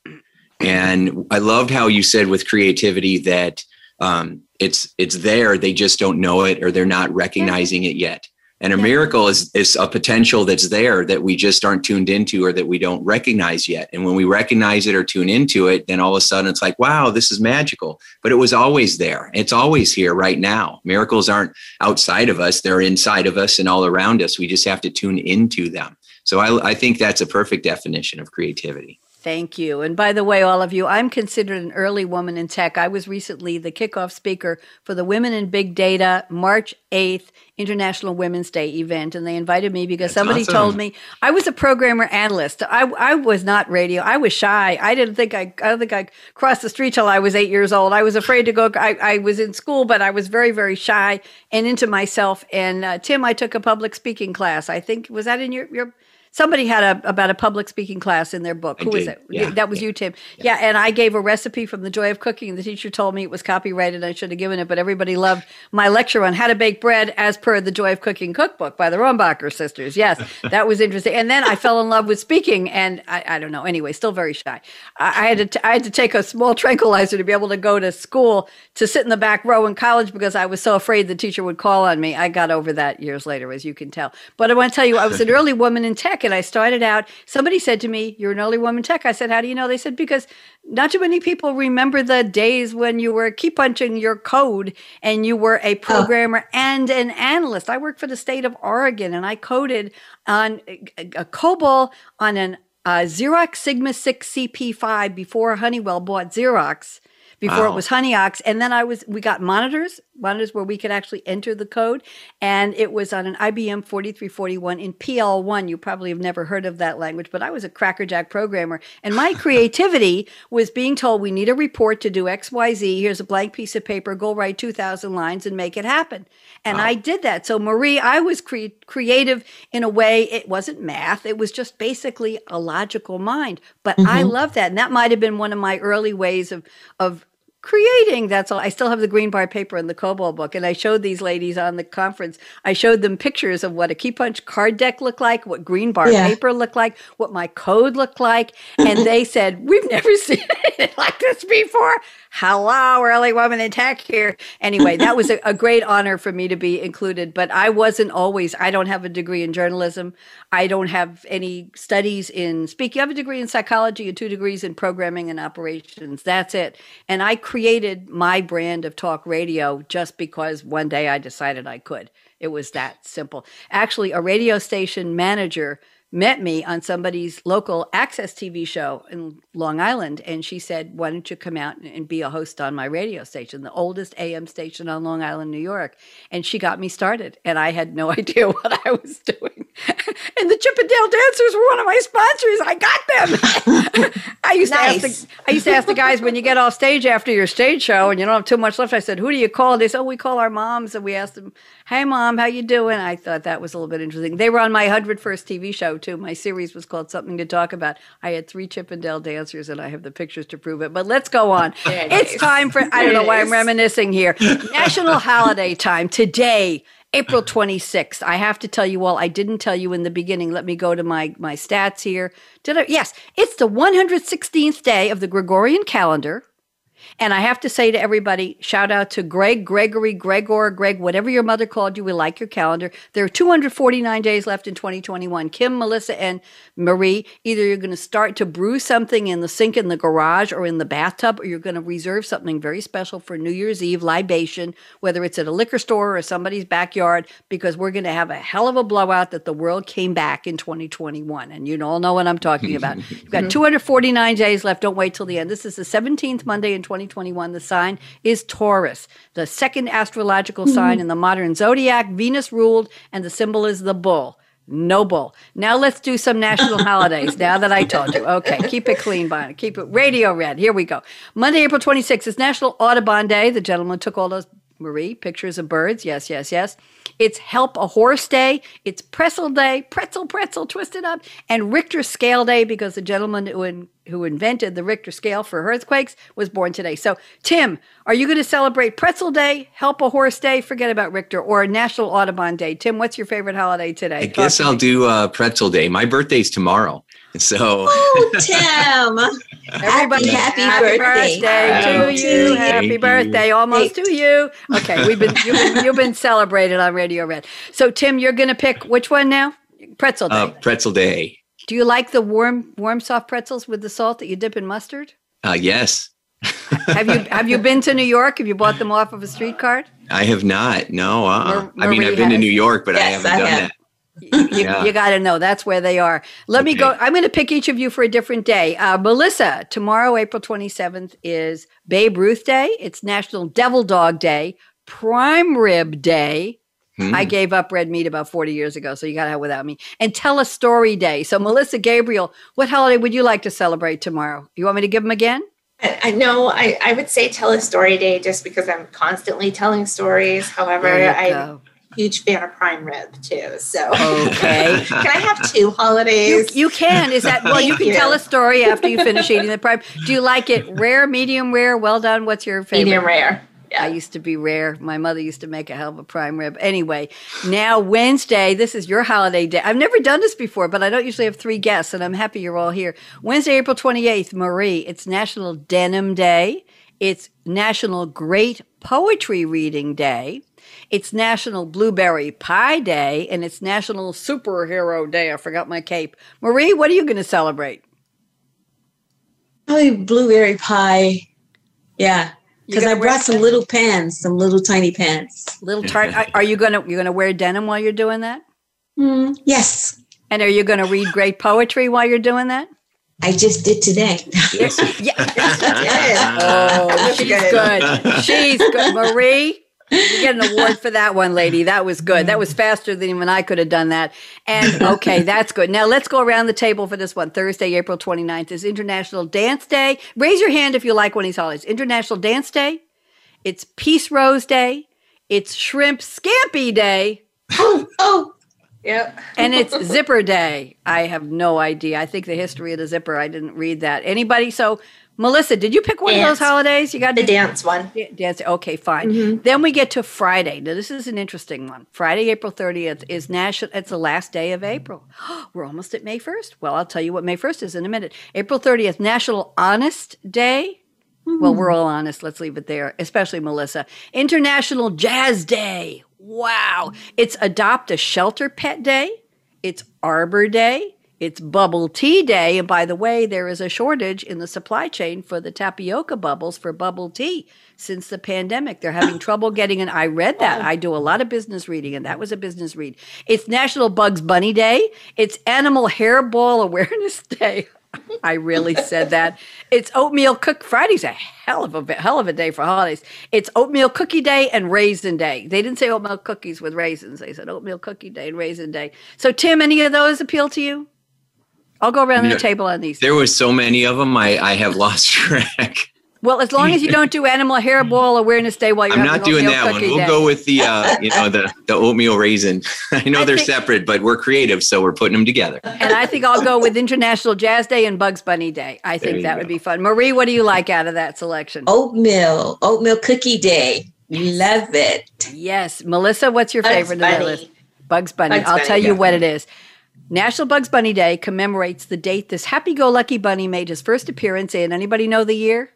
And I loved how you said with creativity that um, it's it's there, they just don't know it or they're not recognizing it yet. And a miracle is, is a potential that's there that we just aren't tuned into or that we don't recognize yet. And when we recognize it or tune into it, then all of a sudden it's like, wow, this is magical. But it was always there. It's always here right now. Miracles aren't outside of us, they're inside of us and all around us. We just have to tune into them. So I, I think that's a perfect definition of creativity. Thank you. And by the way, all of you, I'm considered an early woman in tech. I was recently the kickoff speaker for the Women in Big Data March 8th International Women's Day event. And they invited me because That's somebody awesome. told me I was a programmer analyst. I, I was not radio. I was shy. I didn't think I, I don't think I crossed the street till I was eight years old. I was afraid to go. I, I was in school, but I was very, very shy and into myself. And uh, Tim, I took a public speaking class. I think, was that in your, your, somebody had a about a public speaking class in their book. I Who did. was it? Yeah. That was yeah. you, Tim. Yeah. yeah. and I gave a recipe from the Joy of Cooking, and the teacher told me it was copyrighted. I should have given it, but everybody loved my lecture on how to bake bread as per the Joy of Cooking cookbook by the Rohrbacher sisters. Yes, that was interesting. And then I fell in love with speaking, and I, I don't know. Anyway, still very shy. I, I had to t- I had to take a small tranquilizer to be able to go to school to sit in the back row in college because I was so afraid the teacher would call on me. I got over that years later, as you can tell. But I want to tell you, I was an early woman in tech and I started out. Somebody said to me, You're an early woman tech. I said, How do you know? They said, Because not too many people remember the days when you were key punching your code and you were a oh. programmer oh. and an analyst. I worked for the state of Oregon and I coded on a, a COBOL on an uh, Xerox Sigma 6 CP5 before Honeywell bought Xerox before wow. it was Honeox. And then I was, we got monitors, monitors where we could actually enter the code. And it was on an IBM 4341 in PL1. You probably have never heard of that language, but I was a crackerjack programmer. And my creativity was being told, we need a report to do XYZ. Here's a blank piece of paper. Go write 2,000 lines and make it happen. And wow. I did that. So, Marie, I was cre- creative in a way. It wasn't math, it was just basically a logical mind. But mm-hmm. I love that. And that might have been one of my early ways of, of creating. That's all. I still have the green bar paper and the COBOL book. And I showed these ladies on the conference, I showed them pictures of what a key punch card deck looked like, what green bar yeah. paper looked like, what my code looked like. And they said, We've never seen it like this before hello, early woman in tech here. Anyway, that was a, a, great honor for me to be included. But I wasn't always, I don't have a degree in journalism. I don't have any studies in speaking. I have a degree in psychology and two degrees in programming and operations. That's it. And I created my brand of talk radio just because one day I decided I could. It was that simple. Actually, a radio station manager met me on somebody's local access TV show in Long Island. And she said, Why don't you come out and be a host on my radio station, the oldest AM station on Long Island, New York? And she got me started. And I had no idea what I was doing. and the Chippendale dancers were one of my sponsors. I got them. I used nice. to ask the, I used to ask the guys when you get off stage after your stage show and you don't have too much left. I said, "Who do you call?" They said, "Oh, we call our moms." And we asked them, "Hey, mom, how you doing?" I thought that was a little bit interesting. They were on my hundred first TV show too. My series was called Something to Talk About. I had three Chippendale dancers, and I have the pictures to prove it. But let's go on. it's time for I don't know why I'm reminiscing here. National holiday time today. April 26th. I have to tell you all, I didn't tell you in the beginning. Let me go to my, my stats here. Did I? Yes, it's the 116th day of the Gregorian calendar. And I have to say to everybody, shout out to Greg, Gregory, Gregor, Greg, whatever your mother called you. We like your calendar. There are 249 days left in 2021. Kim, Melissa, and Marie, either you're going to start to brew something in the sink in the garage or in the bathtub, or you're going to reserve something very special for New Year's Eve libation, whether it's at a liquor store or somebody's backyard, because we're going to have a hell of a blowout that the world came back in 2021. And you all know what I'm talking about. You've got 249 days left. Don't wait till the end. This is the 17th Monday in 2021. 2021. The sign is Taurus, the second astrological mm-hmm. sign in the modern zodiac. Venus ruled, and the symbol is the bull. No bull. Now let's do some national holidays. Now that I told you. Okay, keep it clean, Bonnie. Keep it radio red. Here we go. Monday, April 26th is National Audubon Day. The gentleman took all those Marie, pictures of birds. Yes, yes, yes. It's Help a Horse Day. It's Pretzel Day, Pretzel, Pretzel, twisted up, and Richter Scale Day because the gentleman who, who invented the Richter scale for earthquakes was born today. So, Tim, are you going to celebrate Pretzel Day, Help a Horse Day, forget about Richter, or National Audubon Day? Tim, what's your favorite holiday today? I Talk guess I'll me. do uh, Pretzel Day. My birthday's tomorrow. So, oh, Tim, everybody, happy, happy birthday, birthday to you. Happy Thank birthday, you. almost to you. Okay, we've been you've, been you've been celebrated on Radio Red. So, Tim, you're going to pick which one now? Pretzel Day. Uh, pretzel Day. Do you like the warm, warm, soft pretzels with the salt that you dip in mustard? Uh, yes. have you have you been to New York? Have you bought them off of a street cart? I have not. No. Uh-uh. I mean, I've been has. to New York, but yes, I haven't I done have. that you, yeah. you got to know that's where they are. Let okay. me go. I'm going to pick each of you for a different day. Uh, Melissa, tomorrow, April 27th, is Babe Ruth Day. It's National Devil Dog Day, Prime Rib Day. Hmm. I gave up red meat about 40 years ago, so you got to have without me. And Tell a Story Day. So, Melissa Gabriel, what holiday would you like to celebrate tomorrow? You want me to give them again? I know I, I would say tell a story day just because I'm constantly telling stories. However, I go huge fan of prime rib too. So okay, can I have two holidays? You, you can. Is that well? you can you. tell a story after you finish eating the prime. Do you like it rare, medium rare, well done? What's your favorite? Medium rare. Yeah. I used to be rare. My mother used to make a hell of a prime rib. Anyway, now Wednesday, this is your holiday day. I've never done this before, but I don't usually have three guests, and I'm happy you're all here. Wednesday, April 28th, Marie, it's National Denim Day. It's National Great Poetry Reading Day. It's National Blueberry Pie Day and it's National Superhero Day. I forgot my cape. Marie, what are you going to celebrate? Probably blueberry pie. Yeah. Because I brought some little pants, some little tiny pants. Little tart. are you gonna you're gonna wear denim while you're doing that? Mm, yes. And are you gonna read great poetry while you're doing that? I just did today. yes. Yeah. oh, she's good. She's good. Marie, you get an award for that one, lady. That was good. That was faster than even I could have done that. And okay, that's good. Now let's go around the table for this one. Thursday, April 29th is International Dance Day. Raise your hand if you like one of these holidays. International Dance Day. It's Peace Rose Day. It's Shrimp Scampi Day. Oh, oh. Yep. and it's Zipper Day. I have no idea. I think the history of the zipper, I didn't read that. Anybody? So Melissa, did you pick one dance. of those holidays? You got the dance one. Dance. Okay, fine. Mm-hmm. Then we get to Friday. Now this is an interesting one. Friday, April 30th is national it's the last day of April. We're almost at May 1st. Well, I'll tell you what May 1st is in a minute. April 30th, National Honest Day. Mm-hmm. Well, we're all honest. Let's leave it there, especially Melissa. International Jazz Day. Wow. It's Adopt a Shelter Pet Day. It's Arbor Day. It's bubble tea day. And by the way, there is a shortage in the supply chain for the tapioca bubbles for bubble tea since the pandemic. They're having trouble getting an I read that. Oh. I do a lot of business reading, and that was a business read. It's National Bugs Bunny Day. It's Animal Hairball Awareness Day. I really said that. It's oatmeal cook Friday's a hell of a hell of a day for holidays. It's oatmeal cookie day and raisin day. They didn't say oatmeal cookies with raisins. They said oatmeal cookie day and raisin day. So Tim, any of those appeal to you? I'll go around the table on these. There were so many of them. I, I have lost track. Well, as long as you don't do Animal Hairball Awareness Day while you're I'm not doing that one. We'll day. go with the uh, you know the the oatmeal raisin. I know I they're think, separate, but we're creative, so we're putting them together. And I think I'll go with International Jazz Day and Bugs Bunny Day. I think that go. would be fun. Marie, what do you like out of that selection? Oatmeal, oatmeal cookie day. Love it. Yes, Melissa, what's your Bugs favorite Bunny. of the list? Bugs Bunny. Bugs I'll Bunny, tell you what it is. National Bugs Bunny Day commemorates the date this happy-go-lucky bunny made his first appearance in. Anybody know the year?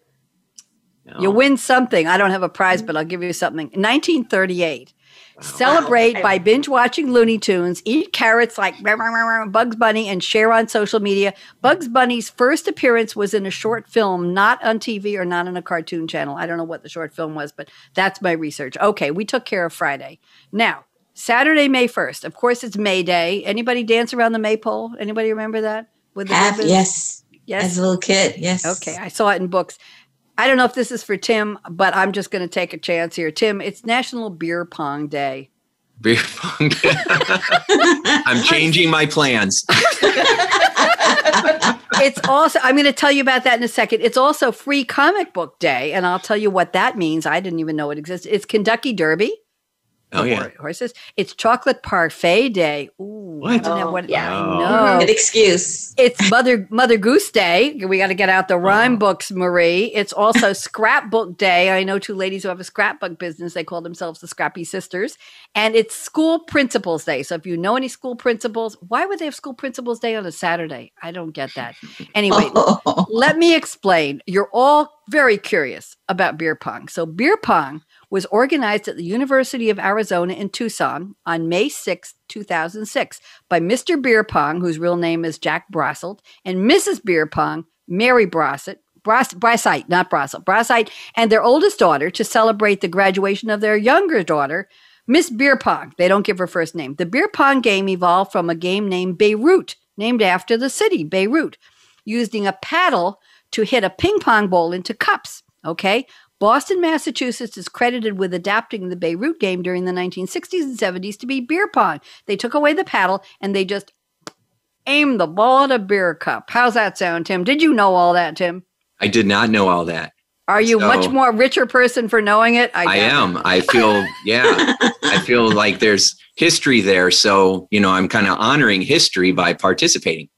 No. You win something. I don't have a prize, but I'll give you something. 1938. Wow. Celebrate wow. by binge watching Looney Tunes, eat carrots like Bugs Bunny, and share on social media. Bugs Bunny's first appearance was in a short film, not on TV or not on a cartoon channel. I don't know what the short film was, but that's my research. Okay, we took care of Friday. Now, Saturday, May 1st. Of course, it's May Day. Anybody dance around the maypole? Anybody remember that? With the Have, yes. Yes. As a little kid, yes. Okay, I saw it in books. I don't know if this is for Tim, but I'm just going to take a chance here. Tim, it's National Beer Pong Day. Beer pong day. I'm changing my plans. it's also, I'm going to tell you about that in a second. It's also Free Comic Book Day, and I'll tell you what that means. I didn't even know it existed. It's Kentucky Derby. Oh yeah, horses. It's chocolate parfait day. Ooh, what? Oh, what yeah, I know. An excuse. It's Mother Mother Goose Day. We got to get out the rhyme oh. books, Marie. It's also Scrapbook Day. I know two ladies who have a scrapbook business. They call themselves the Scrappy Sisters. And it's School Principals Day. So if you know any school principals, why would they have School Principals Day on a Saturday? I don't get that. Anyway, oh. let me explain. You're all very curious about beer pong. So beer pong was organized at the University of Arizona in Tucson on May 6, 2006, by Mr. Beer Pong, whose real name is Jack Brosselt, and Mrs. Beer Pong, Mary Brossett, Bros- Brassite, not Brosselt, Brassite, and their oldest daughter to celebrate the graduation of their younger daughter, Miss Beer Pong. They don't give her first name. The beer pong game evolved from a game named Beirut, named after the city, Beirut, using a paddle to hit a ping pong ball into cups. Okay. Boston, Massachusetts is credited with adapting the Beirut game during the 1960s and 70s to be beer pong. They took away the paddle and they just aimed the ball at a beer cup. How's that sound, Tim? Did you know all that, Tim? I did not know all that. Are you so, much more richer person for knowing it? I, I am. I feel, yeah, I feel like there's history there. So, you know, I'm kind of honoring history by participating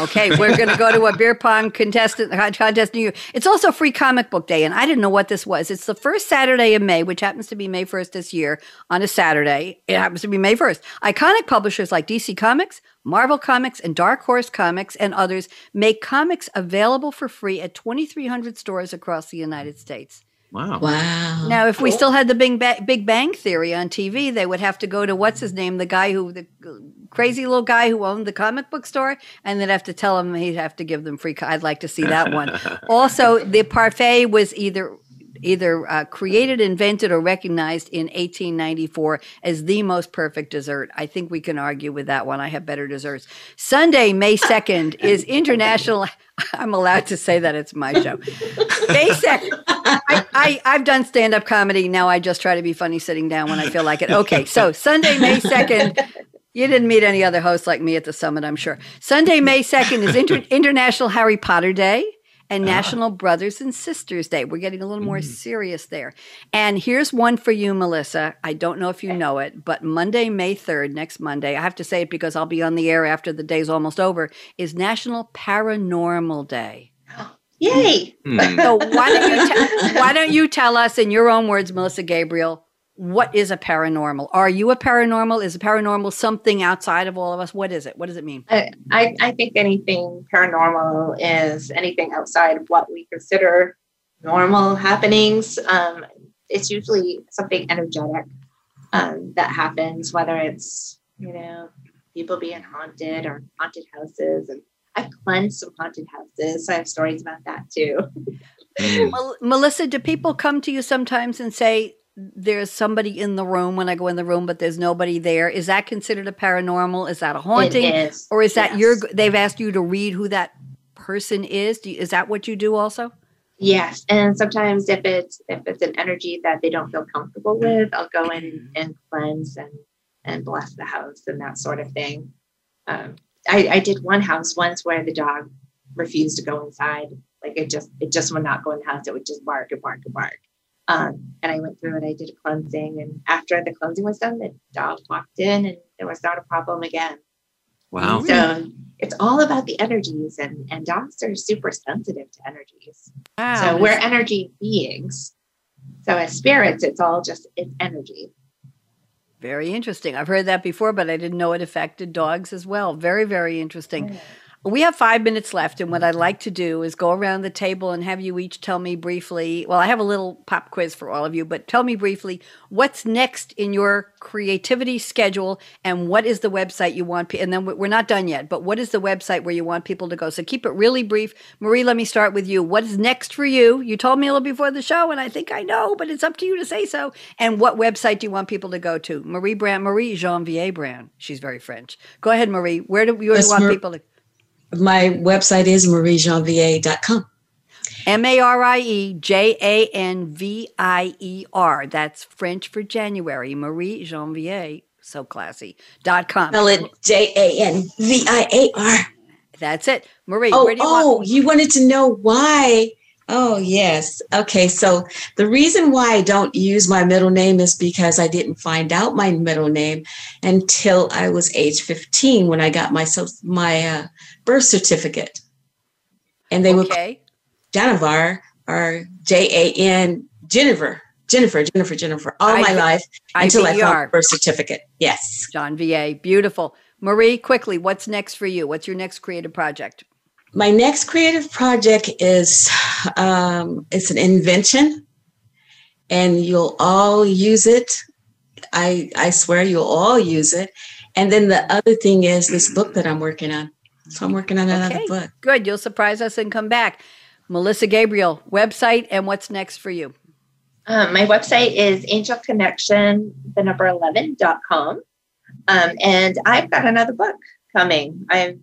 okay, we're going to go to a beer pong contestant contest near you. It's also free comic book day, and I didn't know what this was. It's the first Saturday in May, which happens to be May 1st this year on a Saturday. It happens to be May 1st. Iconic publishers like DC Comics, Marvel Comics, and Dark Horse Comics and others make comics available for free at 2,300 stores across the United States. Wow. Wow. Now, if cool. we still had the Big, ba- Big Bang Theory on TV, they would have to go to what's his name, the guy who, the crazy little guy who owned the comic book store, and they'd have to tell him he'd have to give them free. Co- I'd like to see that one. also, the parfait was either either uh, created, invented, or recognized in 1894 as the most perfect dessert. I think we can argue with that one. I have better desserts. Sunday, May 2nd, is International. I'm allowed to say that it's my show. May 2nd. I, I, I've done stand up comedy. Now I just try to be funny sitting down when I feel like it. Okay, so Sunday, May 2nd. You didn't meet any other hosts like me at the summit, I'm sure. Sunday, May 2nd is Inter- International Harry Potter Day and uh-huh. National Brothers and Sisters Day. We're getting a little more mm. serious there. And here's one for you, Melissa. I don't know if you know it, but Monday, May 3rd, next Monday, I have to say it because I'll be on the air after the day's almost over, is National Paranormal Day. Yay! Mm. So why don't you te- why don't you tell us in your own words, Melissa Gabriel, what is a paranormal? Are you a paranormal? Is a paranormal something outside of all of us? What is it? What does it mean? I, I, I think anything paranormal is anything outside of what we consider normal happenings. Um, it's usually something energetic um, that happens, whether it's, you know, people being haunted or haunted houses. And I've cleansed some haunted houses. So I have stories about that too. Well, Melissa, do people come to you sometimes and say, there's somebody in the room when I go in the room, but there's nobody there. Is that considered a paranormal? Is that a haunting, is. or is that yes. your? They've asked you to read who that person is? You, is that what you do also? Yes, and sometimes if it's if it's an energy that they don't feel comfortable with, I'll go in and cleanse and and bless the house and that sort of thing. Um, I, I did one house once where the dog refused to go inside. Like it just it just would not go in the house. It would just bark and bark and bark. Um, and I went through and I did a cleansing. And after the cleansing was done, the dog walked in and there was not a problem again. Wow. So it's all about the energies, and, and dogs are super sensitive to energies. Wow. So we're energy beings. So as spirits, it's all just it's energy. Very interesting. I've heard that before, but I didn't know it affected dogs as well. Very, very interesting. Oh, we have five minutes left, and what I'd like to do is go around the table and have you each tell me briefly. Well, I have a little pop quiz for all of you, but tell me briefly what's next in your creativity schedule and what is the website you want. And then we're not done yet, but what is the website where you want people to go? So keep it really brief. Marie, let me start with you. What is next for you? You told me a little before the show, and I think I know, but it's up to you to say so. And what website do you want people to go to? Marie Brand, Marie Janvier Brand. She's very French. Go ahead, Marie. Where do you want Mar- people to? My website is mariejanvier.com. M A R I E J A N V I E R. That's French for January. Marie Janvier. So classy. Dot com. Spell it J A N V I A R. That's it. Marie, oh, you oh, want- you wanted to know why Oh, yes. Okay. So the reason why I don't use my middle name is because I didn't find out my middle name until I was age 15 when I got my, my uh, birth certificate. And they okay. would Janavar or J A N Jennifer. Jennifer, Jennifer, Jennifer, all I, my life until I found birth certificate. Yes. John VA. Beautiful. Marie, quickly, what's next for you? What's your next creative project? my next creative project is um, it's an invention and you'll all use it i i swear you'll all use it and then the other thing is this book that i'm working on so i'm working on another okay, book. good. You'll surprise us and come back. Melissa gabriel website and what's next for you? Um, my website is angelconnection the number 11.com um, and i've got another book coming. I'm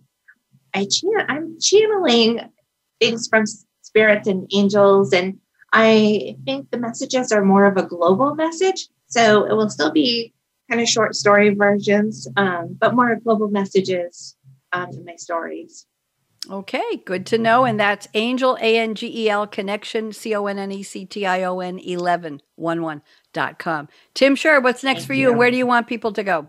I chan- I'm channeling things from spirits and angels, and I think the messages are more of a global message. So it will still be kind of short story versions, um, but more global messages um, in my stories. Okay, good to know. And that's Angel, A N G E L, connection, C O N N E C T I O N 11, 11 dot com. Tim Shurr, what's next Thank for you? you? Where do you want people to go?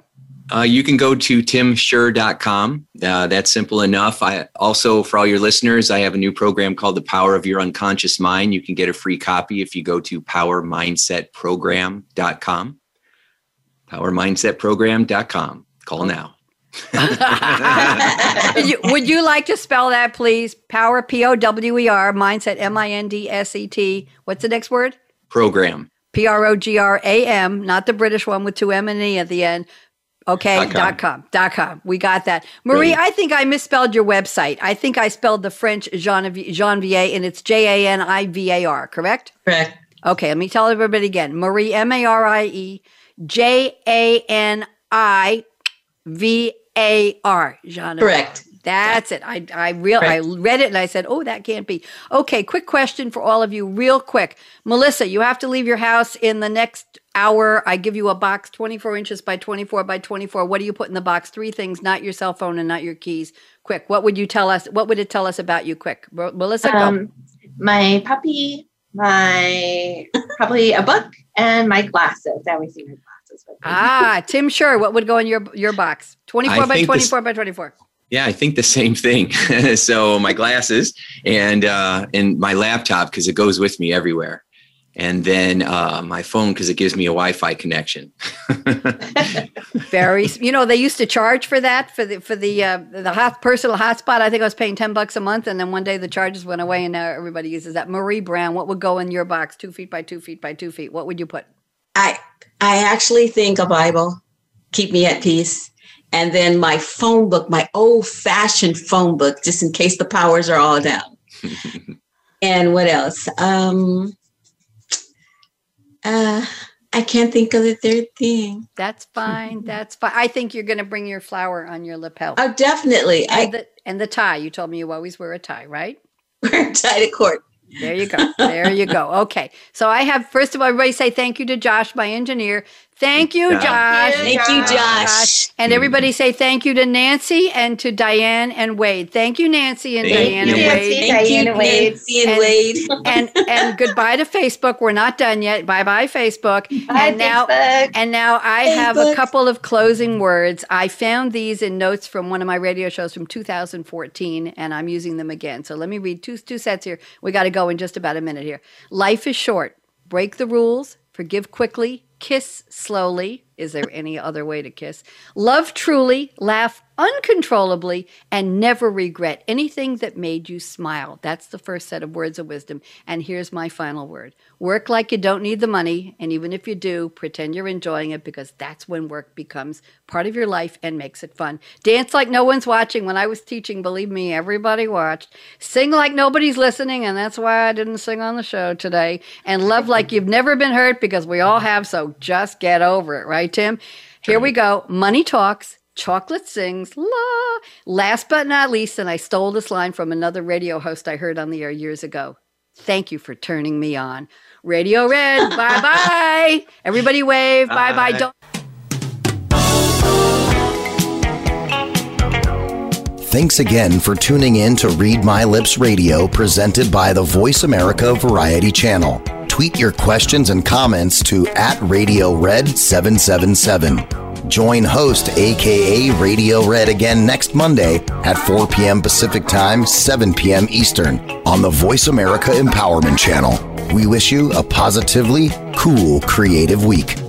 Uh, you can go to timshurr.com. Uh, that's simple enough. I also, for all your listeners, I have a new program called The Power of Your Unconscious Mind. You can get a free copy if you go to powermindsetprogram.com. Powermindsetprogram.com. Call now. Would you like to spell that, please? Power, P O W E R, mindset, M I N D S E T. What's the next word? Program. P R O G R A M, not the British one with two M and E at the end. Okay, dot com. dot com. Dot com. We got that. Marie, I think I misspelled your website. I think I spelled the French Janvier and it's J A N I V A R, correct? Correct. Okay, let me tell everybody again. Marie, M A R I E, J A N I V A R. Correct. That's it. I I real right. I read it and I said, "Oh, that can't be." Okay, quick question for all of you, real quick. Melissa, you have to leave your house in the next hour. I give you a box 24 inches by 24 by 24. What do you put in the box? Three things, not your cell phone and not your keys. Quick. What would you tell us? What would it tell us about you? Quick, Melissa. Um, my puppy, my probably a book, and my glasses. I always see my glasses. ah, Tim Shurr. What would go in your your box? 24 I by 24 this- by 24. Yeah, I think the same thing. so my glasses and uh, and my laptop because it goes with me everywhere, and then uh, my phone because it gives me a Wi-Fi connection. Very, you know, they used to charge for that for the for the uh, the hot, personal hotspot. I think I was paying ten bucks a month, and then one day the charges went away, and now everybody uses that. Marie Brown, what would go in your box? Two feet by two feet by two feet. What would you put? I I actually think a Bible. Keep me at peace and then my phone book, my old fashioned phone book, just in case the powers are all down. and what else? Um, uh, I can't think of the third thing. That's fine. That's fine. I think you're going to bring your flower on your lapel. Oh, definitely. And, I, the, and the tie. You told me you always wear a tie, right? Wear a tie to court. There you go. There you go. Okay. So I have, first of all, everybody say thank you to Josh, my engineer. Thank you, Josh. Thank you, Josh. And everybody say thank you to Nancy and to Diane and Wade. Thank you, Nancy and thank Diane you, and Wade. Nancy, Diane and Wade. Nancy and, and Wade. and and goodbye to Facebook. We're not done yet. Bye bye Facebook. Bye, and now Facebook. and now I Facebook. have a couple of closing words. I found these in notes from one of my radio shows from 2014, and I'm using them again. So let me read two two sets here. We got to go in just about a minute here. Life is short. Break the rules. Forgive quickly. Kiss slowly. Is there any other way to kiss? Love truly, laugh uncontrollably, and never regret anything that made you smile. That's the first set of words of wisdom. And here's my final word work like you don't need the money. And even if you do, pretend you're enjoying it because that's when work becomes part of your life and makes it fun. Dance like no one's watching. When I was teaching, believe me, everybody watched. Sing like nobody's listening. And that's why I didn't sing on the show today. And love like you've never been hurt because we all have. So just get over it, right, Tim? Here we go. Money talks. Chocolate sings, la. Last but not least, and I stole this line from another radio host I heard on the air years ago. Thank you for turning me on. Radio Red, bye bye. Everybody wave, bye bye. Don't. Thanks again for tuning in to Read My Lips Radio, presented by the Voice America Variety Channel. Tweet your questions and comments to at Radio Red 777. Join host, aka Radio Red, again next Monday at 4 p.m. Pacific Time, 7 p.m. Eastern on the Voice America Empowerment Channel. We wish you a positively cool, creative week.